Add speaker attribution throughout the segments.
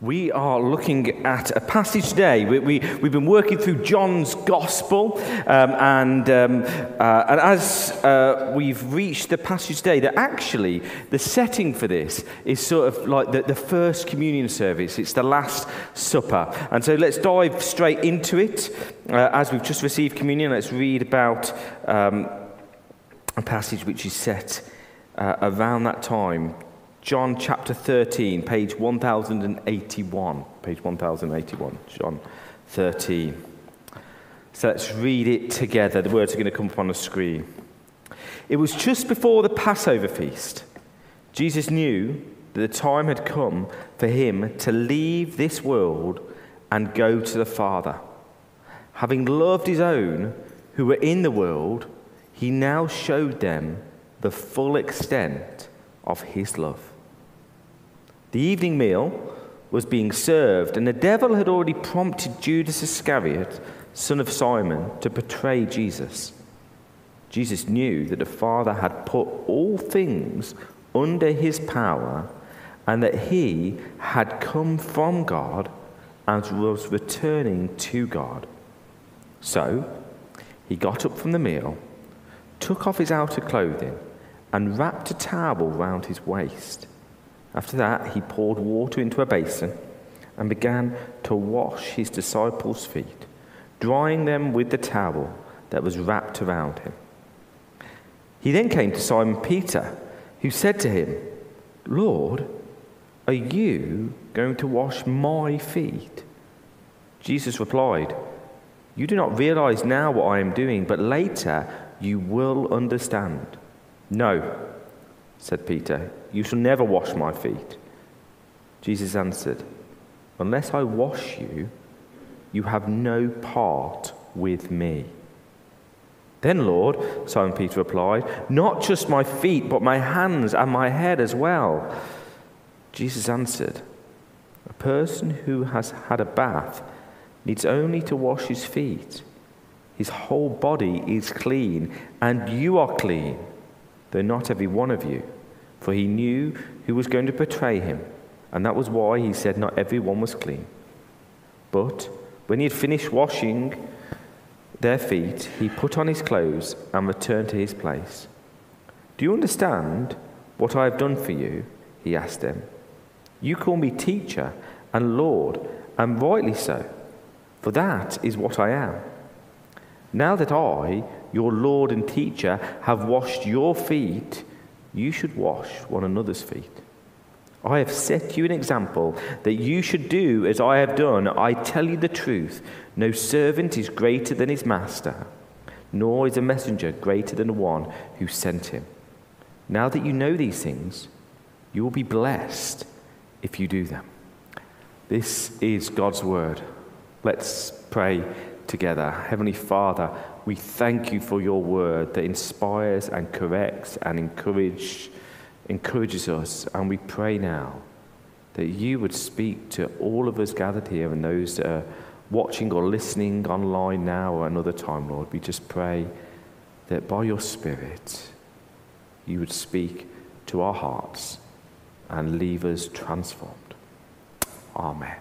Speaker 1: We are looking at a passage today. We, we, we've been working through John's Gospel, um, and, um, uh, and as uh, we've reached the passage today, that actually the setting for this is sort of like the, the first communion service, it's the Last Supper. And so let's dive straight into it. Uh, as we've just received communion, let's read about um, a passage which is set uh, around that time John chapter 13, page 1081. Page 1081, John 13. So let's read it together. The words are going to come up on the screen. It was just before the Passover feast. Jesus knew that the time had come for him to leave this world and go to the Father. Having loved his own who were in the world, he now showed them the full extent of his love. The evening meal was being served, and the devil had already prompted Judas Iscariot, son of Simon, to betray Jesus. Jesus knew that the Father had put all things under his power and that he had come from God and was returning to God. So he got up from the meal, took off his outer clothing, and wrapped a towel round his waist. After that, he poured water into a basin and began to wash his disciples' feet, drying them with the towel that was wrapped around him. He then came to Simon Peter, who said to him, Lord, are you going to wash my feet? Jesus replied, You do not realize now what I am doing, but later you will understand. No, said Peter, You shall never wash my feet. Jesus answered, Unless I wash you, you have no part with me. Then, Lord, Simon Peter replied, Not just my feet, but my hands and my head as well. Jesus answered, A person who has had a bath needs only to wash his feet. His whole body is clean, and you are clean though not every one of you. For he knew who was going to betray him, and that was why he said not every one was clean. But when he had finished washing their feet, he put on his clothes and returned to his place. Do you understand what I have done for you? He asked them. You call me teacher and Lord, and rightly so, for that is what I am. Now that I, your Lord and teacher, have washed your feet, you should wash one another's feet. I have set you an example that you should do as I have done. I tell you the truth no servant is greater than his master, nor is a messenger greater than the one who sent him. Now that you know these things, you will be blessed if you do them. This is God's word. Let's pray together. Heavenly Father, we thank you for your word that inspires and corrects and encourage, encourages us. And we pray now that you would speak to all of us gathered here and those that are watching or listening online now or another time, Lord. We just pray that by your Spirit, you would speak to our hearts and leave us transformed. Amen.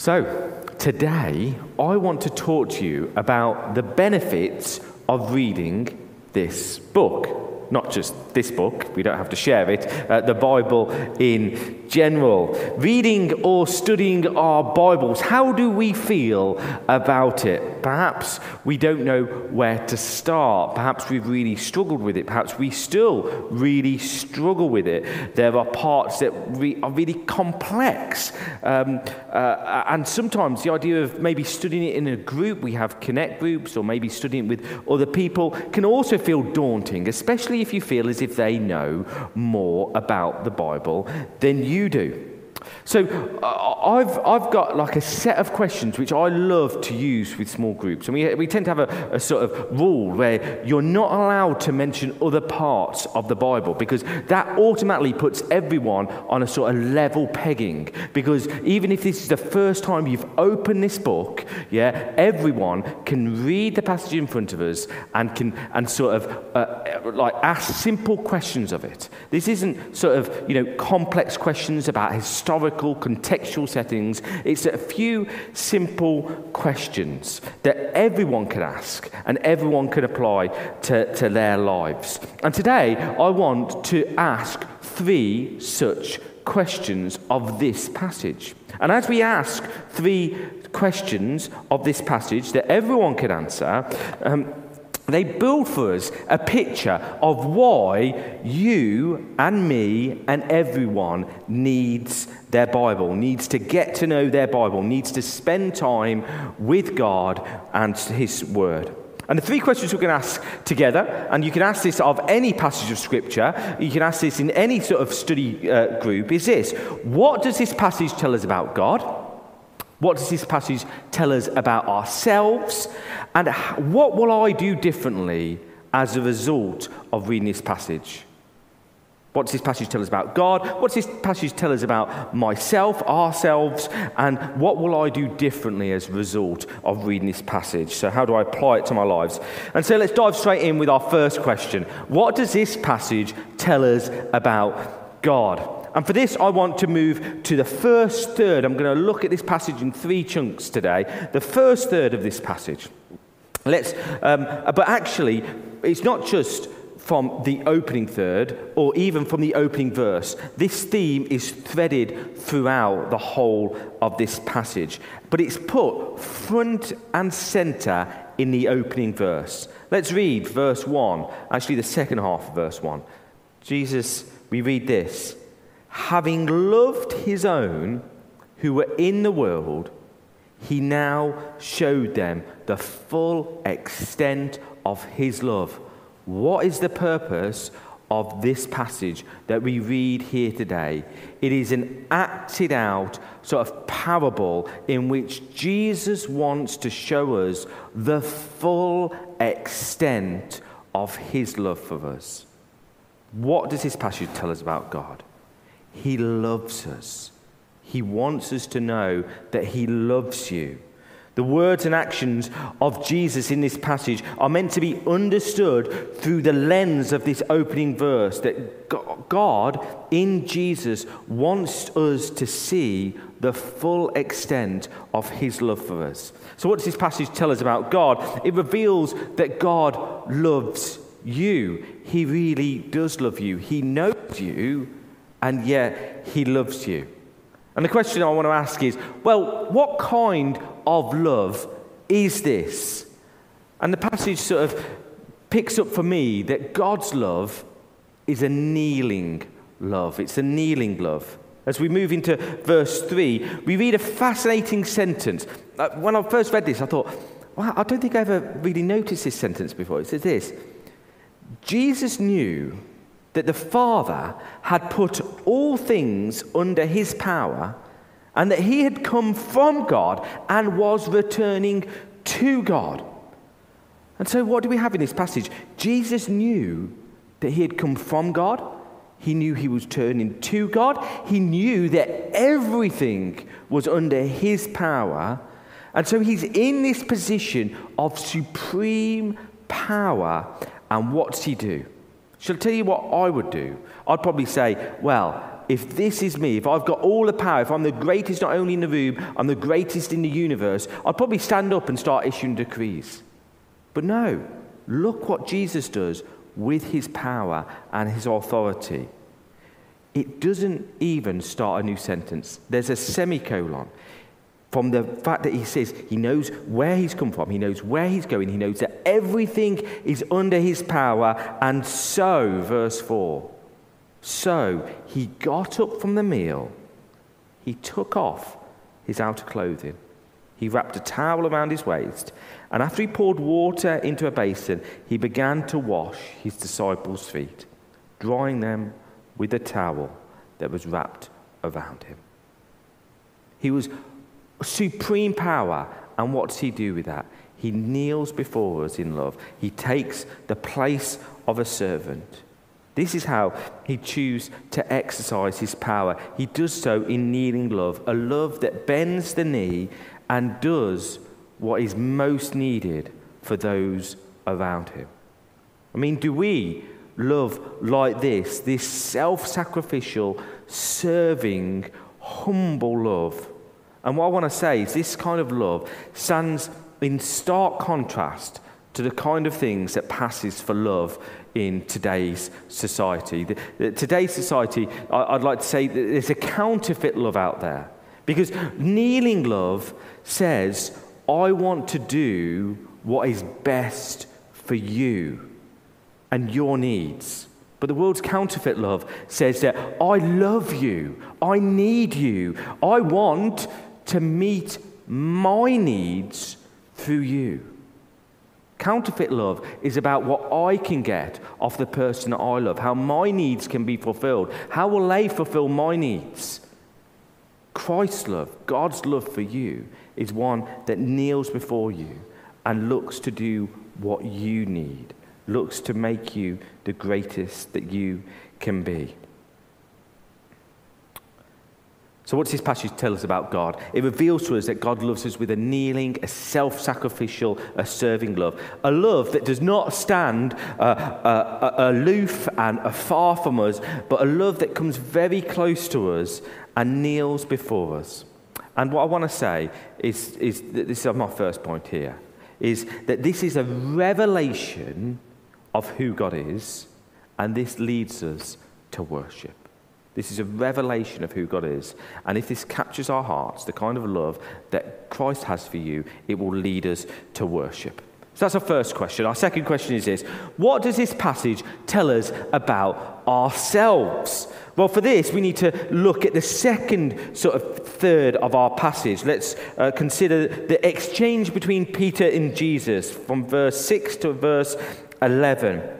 Speaker 1: So, today I want to talk to you about the benefits of reading this book. Not just this book, we don't have to share it, uh, the Bible in general. Reading or studying our Bibles, how do we feel about it? Perhaps we don't know where to start. Perhaps we've really struggled with it. Perhaps we still really struggle with it. There are parts that re- are really complex. Um, uh, and sometimes the idea of maybe studying it in a group, we have connect groups, or maybe studying with other people, can also feel daunting, especially if you feel as if they know more about the Bible than you do. So uh, I've, I've got like a set of questions which I love to use with small groups. And we, we tend to have a, a sort of rule where you're not allowed to mention other parts of the Bible because that automatically puts everyone on a sort of level pegging. Because even if this is the first time you've opened this book, yeah, everyone can read the passage in front of us and can and sort of uh, like ask simple questions of it. This isn't sort of, you know, complex questions about historical historical, contextual settings. It's a few simple questions that everyone can ask and everyone can apply to, to their lives. And today, I want to ask three such questions of this passage. And as we ask three questions of this passage that everyone can answer, um, they build for us a picture of why you and me and everyone needs their Bible, needs to get to know their Bible, needs to spend time with God and His Word. And the three questions we're going to ask together, and you can ask this of any passage of Scripture, you can ask this in any sort of study uh, group, is this What does this passage tell us about God? What does this passage tell us about ourselves? And what will I do differently as a result of reading this passage? What does this passage tell us about God? What does this passage tell us about myself, ourselves, and what will I do differently as a result of reading this passage? So, how do I apply it to my lives? And so, let's dive straight in with our first question What does this passage tell us about God? And for this, I want to move to the first third. I'm going to look at this passage in three chunks today. The first third of this passage. Let's, um, but actually, it's not just from the opening third or even from the opening verse. This theme is threaded throughout the whole of this passage, but it's put front and center in the opening verse. Let's read verse 1, actually, the second half of verse 1. Jesus, we read this having loved his own who were in the world, he now showed them the full extent of his love. What is the purpose of this passage that we read here today? It is an acted out sort of parable in which Jesus wants to show us the full extent of his love for us. What does this passage tell us about God? He loves us. He wants us to know that He loves you. The words and actions of Jesus in this passage are meant to be understood through the lens of this opening verse that God in Jesus wants us to see the full extent of his love for us. So, what does this passage tell us about God? It reveals that God loves you. He really does love you, He knows you, and yet He loves you. And the question I want to ask is well, what kind of love is this? And the passage sort of picks up for me that God's love is a kneeling love. It's a kneeling love. As we move into verse 3, we read a fascinating sentence. Uh, when I first read this, I thought, wow, I don't think I ever really noticed this sentence before. It says this Jesus knew that the Father had put all things under his power and that he had come from God and was returning to God. And so, what do we have in this passage? Jesus knew that he had come from God. He knew he was turning to God. He knew that everything was under his power. And so he's in this position of supreme power. And what's he do? Shall I tell you what I would do? I'd probably say, well, if this is me, if I've got all the power, if I'm the greatest not only in the room, I'm the greatest in the universe, I'd probably stand up and start issuing decrees. But no, look what Jesus does with his power and his authority. It doesn't even start a new sentence, there's a semicolon from the fact that he says he knows where he's come from, he knows where he's going, he knows that everything is under his power, and so, verse 4, so he got up from the meal, he took off his outer clothing, he wrapped a towel around his waist, and after he poured water into a basin, he began to wash his disciples' feet, drying them with the towel that was wrapped around him. He was supreme power. And what does he do with that? He kneels before us in love. He takes the place of a servant. This is how he chooses to exercise his power. He does so in kneeling love, a love that bends the knee and does what is most needed for those around him. I mean, do we love like this, this self sacrificial, serving, humble love? And what I want to say is this kind of love stands in stark contrast to the kind of things that passes for love in today's society. The, the, today's society, I, would like to say there's a counterfeit love out there. Because kneeling love says, I want to do what is best for you and your needs. But the world's counterfeit love says that I love you, I need you, I want to meet my needs through you. Counterfeit love is about what I can get off the person that I love, how my needs can be fulfilled. How will they fulfill my needs? Christ's love, God's love for you, is one that kneels before you and looks to do what you need, looks to make you the greatest that you can be. So, what does this passage tell us about God? It reveals to us that God loves us with a kneeling, a self sacrificial, a serving love. A love that does not stand uh, uh, uh, aloof and afar from us, but a love that comes very close to us and kneels before us. And what I want to say is, is this is my first point here is that this is a revelation of who God is, and this leads us to worship. This is a revelation of who God is. And if this captures our hearts, the kind of love that Christ has for you, it will lead us to worship. So that's our first question. Our second question is this What does this passage tell us about ourselves? Well, for this, we need to look at the second sort of third of our passage. Let's uh, consider the exchange between Peter and Jesus from verse 6 to verse 11.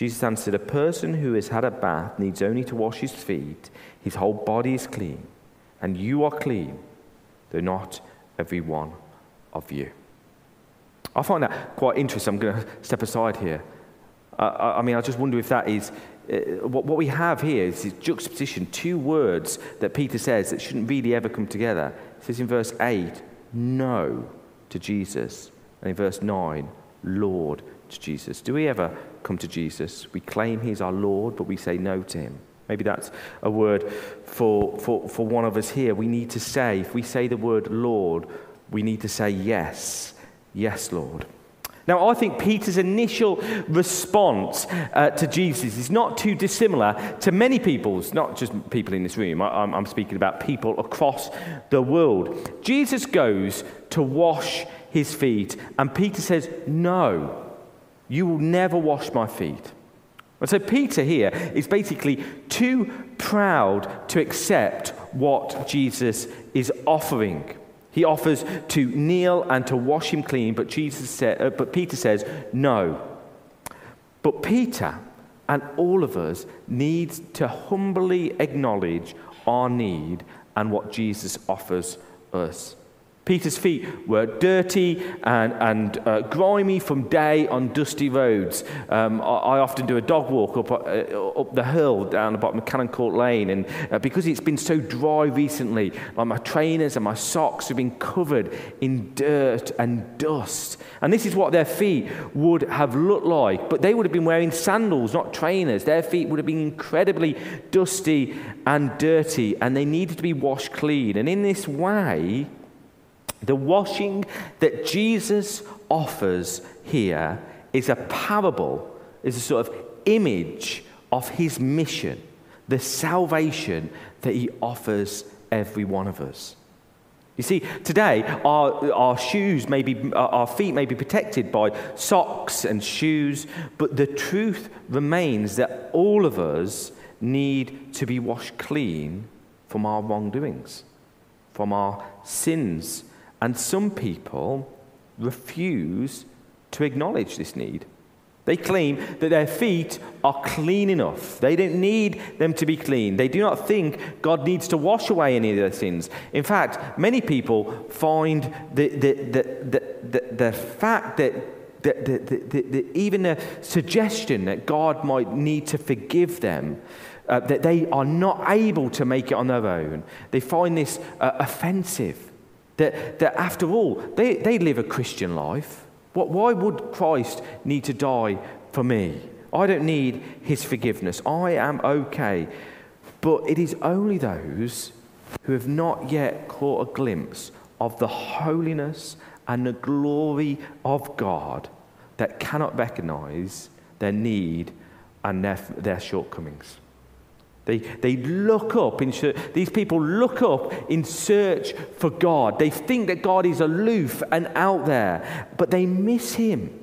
Speaker 1: Jesus answered, A person who has had a bath needs only to wash his feet. His whole body is clean. And you are clean, though not every one of you. I find that quite interesting. I'm going to step aside here. Uh, I mean, I just wonder if that is uh, what, what we have here is this juxtaposition, two words that Peter says that shouldn't really ever come together. He says in verse 8, no to Jesus. And in verse 9, Lord to Jesus. Do we ever come to Jesus? We claim he's our Lord, but we say no to him. Maybe that's a word for, for, for one of us here. We need to say, if we say the word Lord, we need to say yes. Yes, Lord. Now, I think Peter's initial response uh, to Jesus is not too dissimilar to many people's, not just people in this room. I, I'm speaking about people across the world. Jesus goes to wash his feet, and Peter says, No, you will never wash my feet. And so Peter here is basically too proud to accept what Jesus is offering. He offers to kneel and to wash him clean, but, Jesus said, uh, but Peter says, no. But Peter and all of us need to humbly acknowledge our need and what Jesus offers us. Peter's feet were dirty and, and uh, grimy from day on dusty roads. Um, I, I, often do a dog walk up, uh, up the hill down the bottom of Cannon Court Lane, and uh, because it's been so dry recently, like my trainers and my socks have been covered in dirt and dust. And this is what their feet would have looked like, but they would have been wearing sandals, not trainers. Their feet would have been incredibly dusty and dirty, and they needed to be washed clean. And in this way, the washing that Jesus offers here is a parable, is a sort of image of his mission, the salvation that he offers every one of us. You see, today our, our shoes may be, our feet may be protected by socks and shoes, but the truth remains that all of us need to be washed clean from our wrongdoings, from our sins. And some people refuse to acknowledge this need. They claim that their feet are clean enough. They don't need them to be clean. They do not think God needs to wash away any of their sins. In fact, many people find the, the, the, the, the, fact that, that, that, even the suggestion that God might need to forgive them, uh, that they are not able to make it on their own, they find this uh, offensive. That, that after all, they, they live a Christian life. What, why would Christ need to die for me? I don't need his forgiveness. I am okay. But it is only those who have not yet caught a glimpse of the holiness and the glory of God that cannot recognize their need and their, their shortcomings. They, they look up, in, these people look up in search for God. They think that God is aloof and out there, but they miss Him.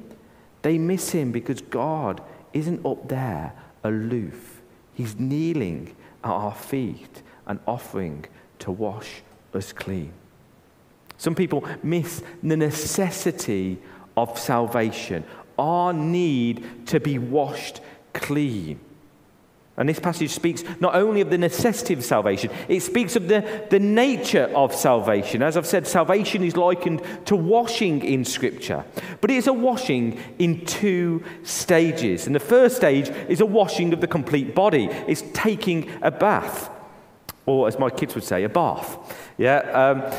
Speaker 1: They miss Him because God isn't up there aloof. He's kneeling at our feet and offering to wash us clean. Some people miss the necessity of salvation, our need to be washed clean. And this passage speaks not only of the necessity of salvation, it speaks of the, the nature of salvation. As I've said, salvation is likened to washing in Scripture. But it is a washing in two stages. And the first stage is a washing of the complete body, it's taking a bath, or as my kids would say, a bath. Yeah? Um,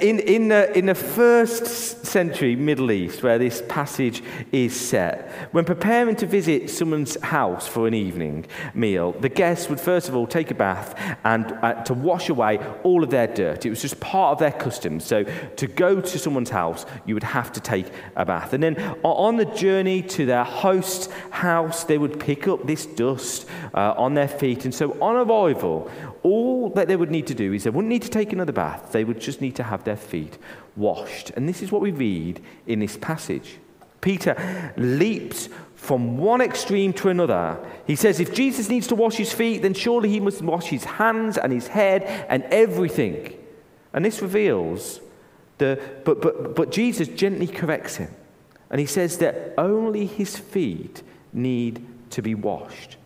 Speaker 1: in, in, the, in the first century Middle East, where this passage is set, when preparing to visit someone's house for an evening meal, the guests would first of all take a bath and uh, to wash away all of their dirt. It was just part of their custom. So to go to someone's house, you would have to take a bath. And then on the journey to their host's house, they would pick up this dust uh, on their feet. And so on arrival, all that they would need to do is they wouldn't need to take another bath, they would just need to have their feet washed. And this is what we read in this passage. Peter leaps from one extreme to another. He says, if Jesus needs to wash his feet, then surely he must wash his hands and his head and everything. And this reveals the, but, but, but Jesus gently corrects him. And he says that only his feet need to be washed.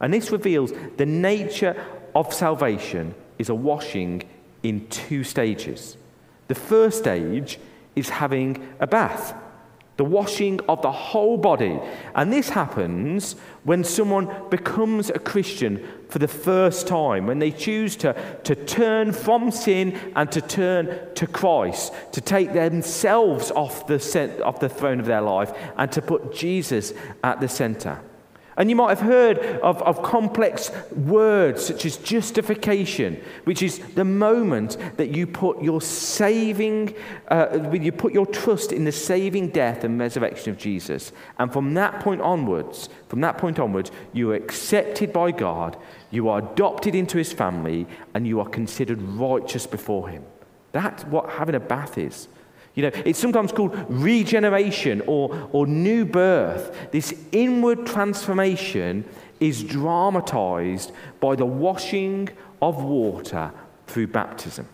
Speaker 1: And this reveals the nature of salvation is a washing in two stages. The first stage is having a bath, the washing of the whole body. And this happens when someone becomes a Christian for the first time, when they choose to, to turn from sin and to turn to Christ, to take themselves off the, off the throne of their life and to put Jesus at the center. And you might have heard of, of complex words such as justification, which is the moment that you put your saving, uh, you put your trust in the saving death and resurrection of Jesus. And from that point onwards, from that point onwards, you are accepted by God, you are adopted into his family, and you are considered righteous before him. That's what having a bath is. You know, it's sometimes called regeneration or, or new birth. This inward transformation is dramatized by the washing of water through baptism.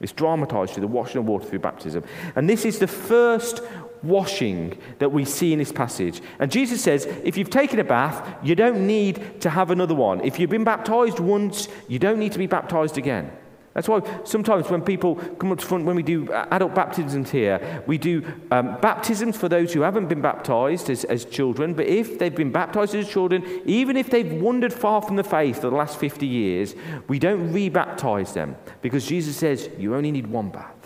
Speaker 1: It's dramatized through the washing of water through baptism. And this is the first washing that we see in this passage. And Jesus says, if you've taken a bath, you don't need to have another one. If you've been baptized once, you don't need to be baptized again. That's why sometimes when people come up to front, when we do adult baptisms here, we do um, baptisms for those who haven't been baptized as, as children. But if they've been baptized as children, even if they've wandered far from the faith for the last 50 years, we don't re baptize them because Jesus says you only need one bath.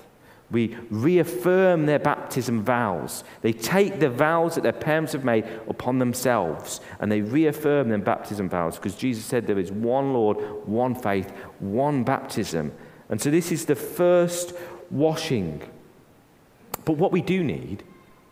Speaker 1: We reaffirm their baptism vows. They take the vows that their parents have made upon themselves and they reaffirm their baptism vows because Jesus said there is one Lord, one faith, one baptism. And so this is the first washing. But what we do need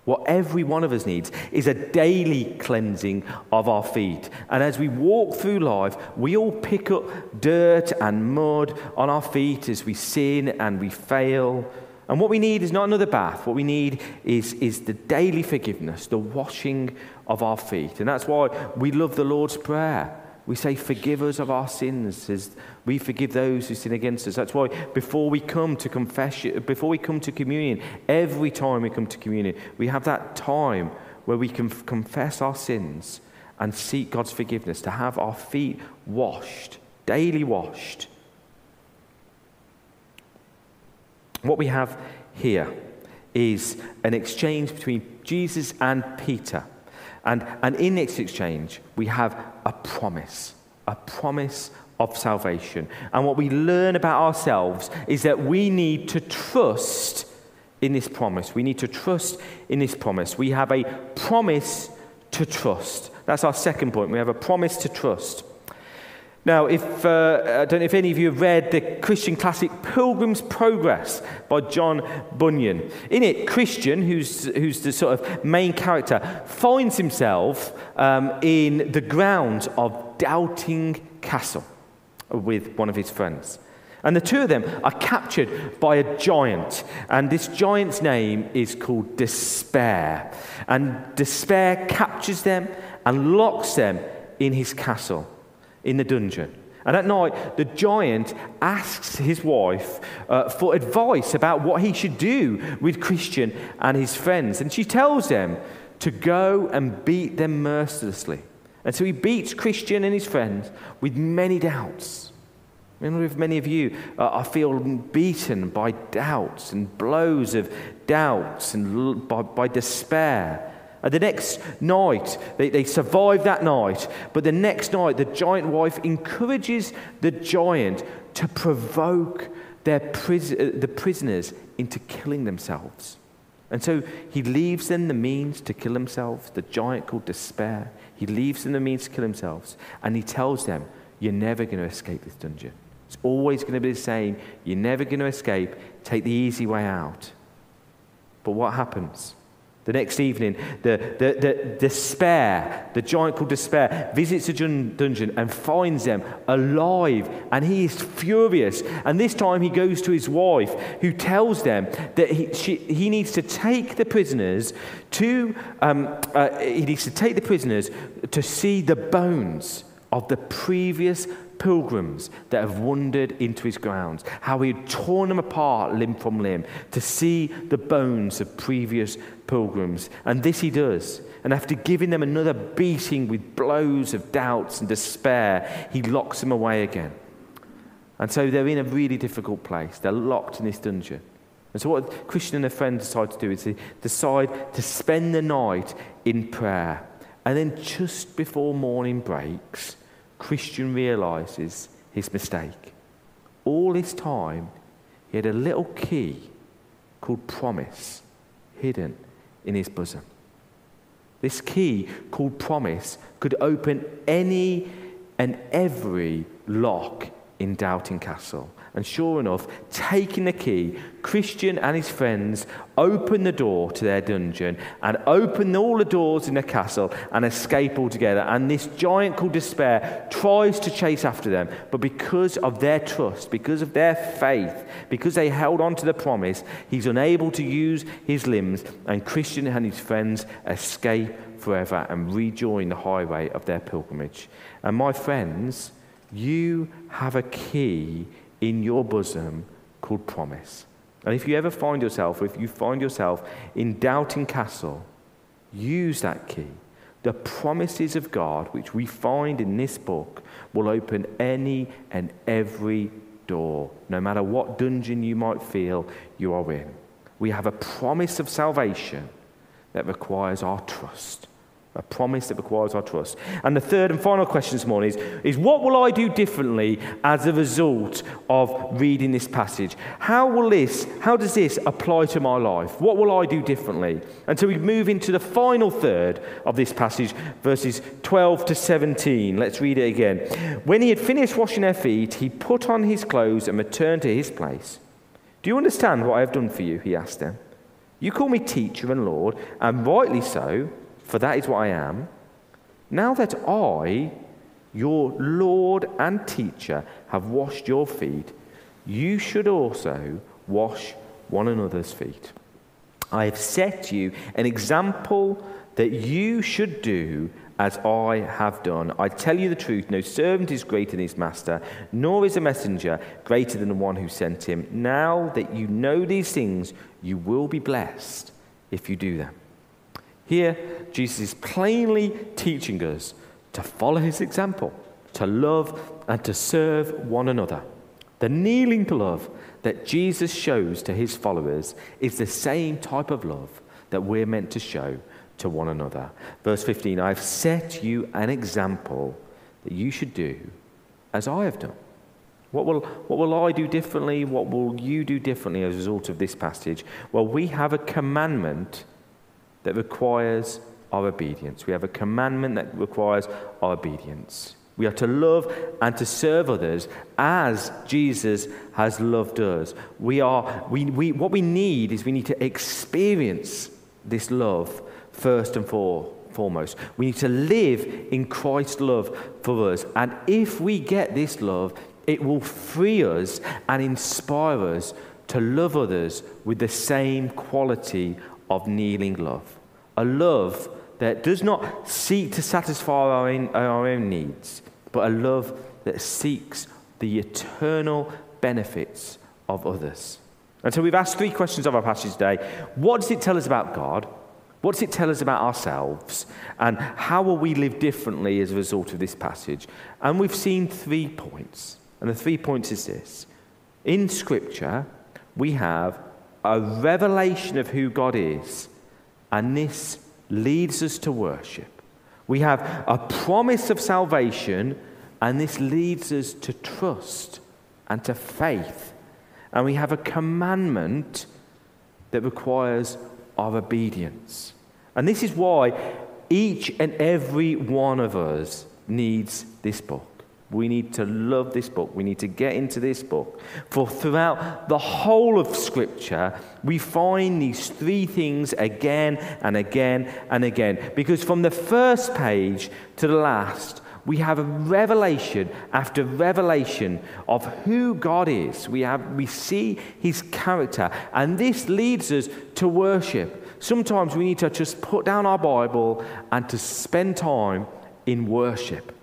Speaker 1: What every one of us needs is a daily cleansing of our feet. And as we walk through life, we all pick up dirt and mud on our feet as we sin and we fail. And what we need is not another bath. What we need is, is the daily forgiveness, the washing of our feet. And that's why we love the Lord's Prayer. We say, Forgive us of our sins as we forgive those who sin against us. That's why before we come to confession, before we come to communion, every time we come to communion, we have that time where we can confess our sins and seek God's forgiveness, to have our feet washed, daily washed. What we have here is an exchange between Jesus and Peter. And, and in this exchange, we have a promise, a promise of salvation. And what we learn about ourselves is that we need to trust in this promise. We need to trust in this promise. We have a promise to trust. That's our second point. We have a promise to trust. Now, if, uh, I don't know if any of you have read the Christian classic Pilgrim's Progress by John Bunyan. In it, Christian, who's, who's the sort of main character, finds himself um, in the grounds of Doubting Castle with one of his friends. And the two of them are captured by a giant. And this giant's name is called Despair. And Despair captures them and locks them in his castle in the dungeon. And at night, the giant asks his wife uh, for advice about what he should do with Christian and his friends. And she tells them to go and beat them mercilessly. And so he beats Christian and his friends with many doubts. I wonder if many of you uh, are feel beaten by doubts and blows of doubts and by, by despair. And the next night, they, they survive that night, but the next night, the giant wife encourages the giant to provoke their pris- uh, the prisoners into killing themselves. And so he leaves them the means to kill themselves, the giant called despair. He leaves them the means to kill themselves, and he tells them, You're never going to escape this dungeon. It's always going to be the same. You're never going to escape. Take the easy way out. But what happens? The next evening, the, the, the despair, the giant called despair, visits the dungeon and finds them alive, and he is furious. And this time he goes to his wife, who tells them that he, she, he needs to take the prisoners to, um, uh, he needs to take the prisoners to see the bones of the previous pilgrims that have wandered into his grounds, how he had torn them apart limb from limb to see the bones of previous pilgrims. And this he does. And after giving them another beating with blows of doubts and despair, he locks them away again. And so they're in a really difficult place. They're locked in this dungeon. And so, what Christian and a friend decide to do is they decide to spend the night in prayer. And then, just before morning breaks, Christian realizes his mistake. All this time, he had a little key called promise hidden in his bosom. This key called promise could open any and every lock in Doubting Castle. And sure enough, taking the key, Christian and his friends open the door to their dungeon and open all the doors in the castle and escape altogether. And this giant called Despair tries to chase after them, but because of their trust, because of their faith, because they held on to the promise, he's unable to use his limbs, and Christian and his friends escape forever and rejoin the highway of their pilgrimage. And my friends, you have a key in your bosom called promise. And if you ever find yourself, if you find yourself in Doubting Castle, use that key. The promises of God, which we find in this book, will open any and every door, no matter what dungeon you might feel you are in. We have a promise of salvation that requires our trust a promise that requires our trust. And the third and final question this morning is, is what will I do differently as a result of reading this passage? How will this, how does this apply to my life? What will I do differently? And so we move into the final third of this passage, verses 12 to 17. Let's read it again. When he had finished washing their feet, he put on his clothes and returned to his place. Do you understand what I have done for you? He asked them. You call me teacher and Lord, and rightly so, for that is what I am. Now that I, your Lord and teacher, have washed your feet, you should also wash one another's feet. I have set you an example that you should do as I have done. I tell you the truth no servant is greater than his master, nor is a messenger greater than the one who sent him. Now that you know these things, you will be blessed if you do them. Here, Jesus is plainly teaching us to follow his example, to love and to serve one another. The kneeling love that Jesus shows to his followers is the same type of love that we're meant to show to one another. Verse 15 I've set you an example that you should do as I have done. What will, what will I do differently? What will you do differently as a result of this passage? Well, we have a commandment that requires our obedience. We have a commandment that requires our obedience. We are to love and to serve others as Jesus has loved us. We are, we, we, what we need is we need to experience this love first and for, foremost. We need to live in Christ's love for us. And if we get this love, it will free us and inspire us to love others with the same quality of kneeling love. A love that does not seek to satisfy our own, our own needs, but a love that seeks the eternal benefits of others. And so we've asked three questions of our passage today. What does it tell us about God? What does it tell us about ourselves? And how will we live differently as a result of this passage? And we've seen three points. And the three points is this In Scripture, we have a revelation of who God is, and this leads us to worship. We have a promise of salvation, and this leads us to trust and to faith. And we have a commandment that requires our obedience. And this is why each and every one of us needs this book. We need to love this book. We need to get into this book. For throughout the whole of Scripture, we find these three things again and again and again. Because from the first page to the last, we have a revelation after revelation of who God is. We, have, we see his character, and this leads us to worship. Sometimes we need to just put down our Bible and to spend time in worship.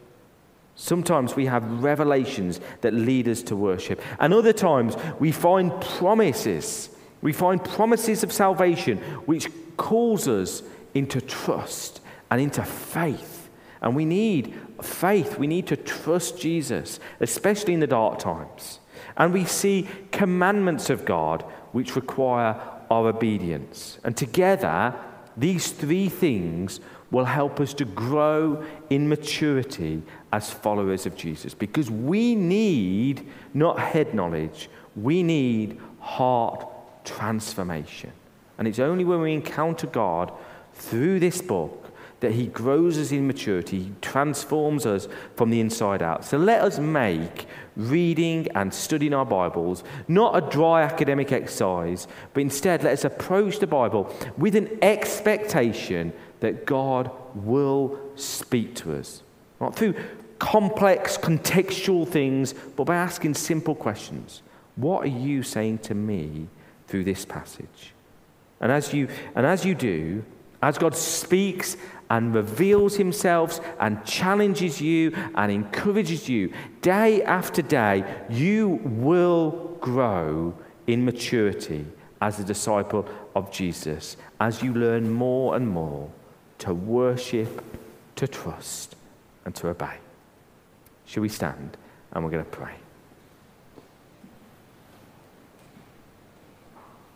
Speaker 1: Sometimes we have revelations that lead us to worship. And other times we find promises. We find promises of salvation which calls us into trust and into faith. And we need faith. We need to trust Jesus, especially in the dark times. And we see commandments of God which require our obedience. And together, these three things will help us to grow in maturity as followers of Jesus. Because we need not head knowledge, we need heart transformation. And it's only when we encounter God through this book that He grows us in maturity, He transforms us from the inside out. So let us make reading and studying our Bibles not a dry academic exercise, but instead let us approach the Bible with an expectation that God will speak to us. Not through complex, contextual things, but by asking simple questions. What are you saying to me through this passage? And as you, and as you do, as God speaks and reveals himself and challenges you and encourages you day after day, you will grow in maturity as a disciple of Jesus as you learn more and more to worship, to trust, and to obey. Shall we stand and we're going to pray?